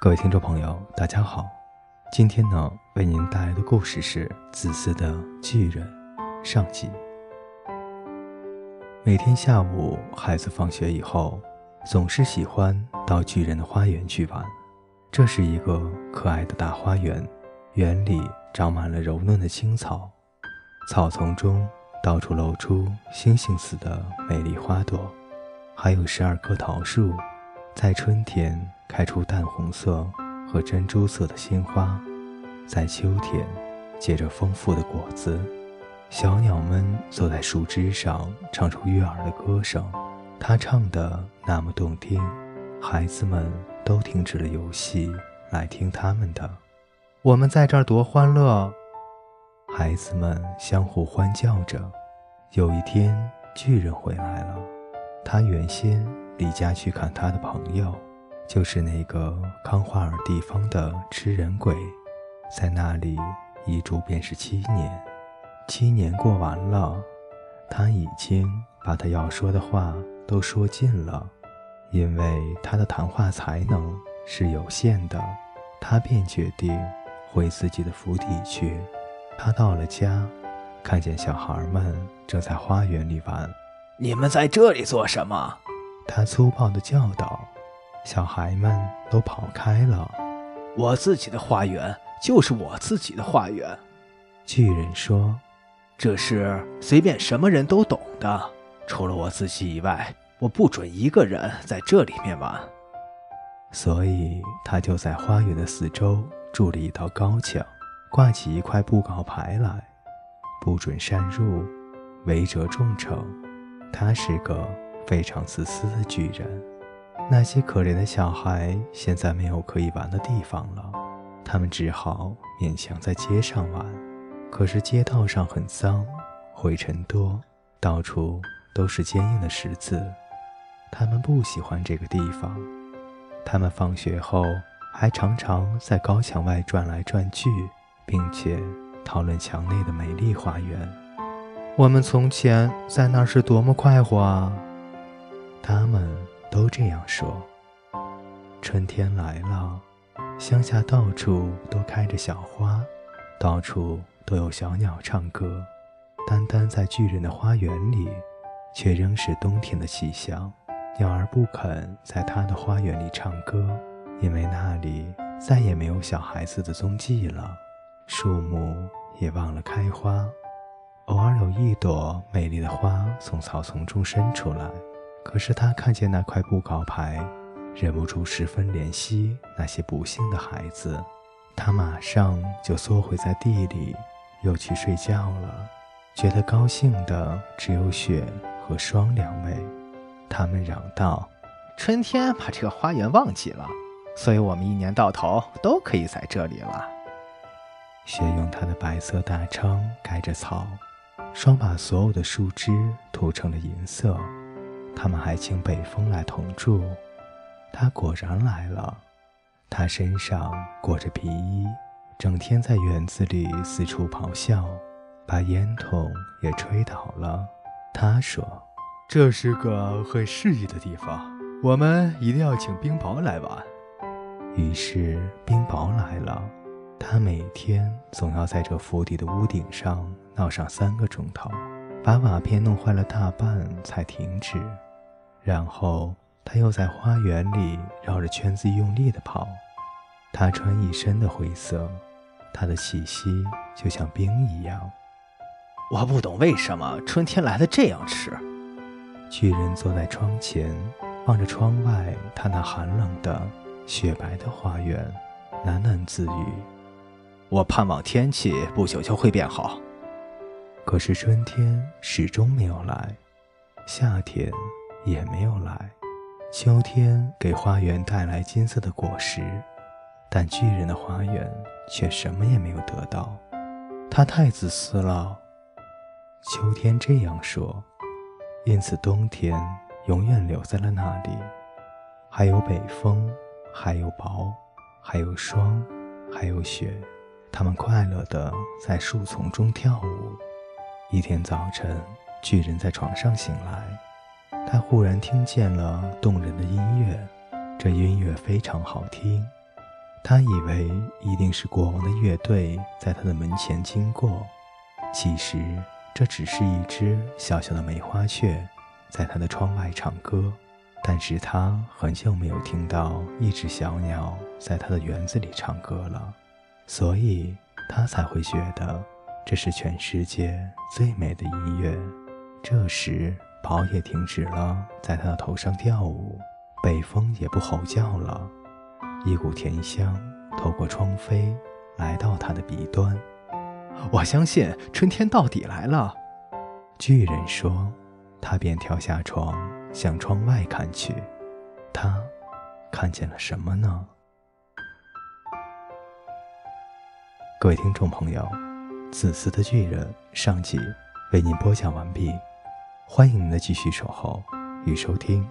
各位听众朋友，大家好。今天呢，为您带来的故事是《自私的巨人》上集。每天下午，孩子放学以后，总是喜欢到巨人的花园去玩。这是一个可爱的大花园，园里长满了柔嫩的青草，草丛中到处露出星星似的美丽花朵，还有十二棵桃树，在春天开出淡红色和珍珠色的鲜花，在秋天结着丰富的果子。小鸟们坐在树枝上，唱出悦耳的歌声，它唱的那么动听，孩子们。都停止了游戏，来听他们的。我们在这儿多欢乐！孩子们相互欢叫着。有一天，巨人回来了。他原先离家去看他的朋友，就是那个康华尔地方的吃人鬼，在那里一住便是七年。七年过完了，他已经把他要说的话都说尽了。因为他的谈话才能是有限的，他便决定回自己的府邸去。他到了家，看见小孩们正在花园里玩。你们在这里做什么？他粗暴地叫道。小孩们都跑开了。我自己的花园就是我自己的花园。巨人说：“这是随便什么人都懂的，除了我自己以外。”我不准一个人在这里面玩，所以他就在花园的四周筑了一道高墙，挂起一块布告牌来，不准擅入，违者重惩。他是个非常自私的巨人。那些可怜的小孩现在没有可以玩的地方了，他们只好勉强在街上玩。可是街道上很脏，灰尘多，到处都是坚硬的石子。他们不喜欢这个地方。他们放学后还常常在高墙外转来转去，并且讨论墙内的美丽花园。我们从前在那儿是多么快活啊！他们都这样说。春天来了，乡下到处都开着小花，到处都有小鸟唱歌。单单在巨人的花园里，却仍是冬天的气象。鸟儿不肯在他的花园里唱歌，因为那里再也没有小孩子的踪迹了。树木也忘了开花，偶尔有一朵美丽的花从草丛中伸出来。可是他看见那块布告牌，忍不住十分怜惜那些不幸的孩子。他马上就缩回在地里，又去睡觉了。觉得高兴的只有雪和霜两位。他们嚷道：“春天把这个花园忘记了，所以我们一年到头都可以在这里了。”雪用它的白色大氅盖着草，霜把所有的树枝涂成了银色。他们还请北风来同住，他果然来了。他身上裹着皮衣，整天在园子里四处咆哮，把烟筒也吹倒了。他说。这是个很适宜的地方，我们一定要请冰雹来玩。于是冰雹来了，他每天总要在这府邸的屋顶上闹上三个钟头，把瓦片弄坏了大半才停止。然后他又在花园里绕着圈子用力地跑。他穿一身的灰色，他的气息就像冰一样。我不懂为什么春天来的这样迟。巨人坐在窗前，望着窗外他那寒冷的、雪白的花园，喃喃自语：“我盼望天气不久就会变好。”可是春天始终没有来，夏天也没有来，秋天给花园带来金色的果实，但巨人的花园却什么也没有得到。他太自私了。秋天这样说。因此，冬天永远留在了那里。还有北风，还有雹，还有霜，还有雪。他们快乐地在树丛中跳舞。一天早晨，巨人在床上醒来，他忽然听见了动人的音乐。这音乐非常好听，他以为一定是国王的乐队在他的门前经过，其实这只是一只小小的梅花雀在他的窗外唱歌。但是他很久没有听到一只小鸟在他的园子里唱歌了，所以他才会觉得这是全世界最美的音乐。这时，跑也停止了在他的头上跳舞，北风也不吼叫了，一股甜香透过窗扉来到他的鼻端。我相信春天到底来了，巨人说，他便跳下床。向窗外看去，他看见了什么呢？各位听众朋友，《自私的巨人》上集为您播讲完毕，欢迎您的继续守候与收听。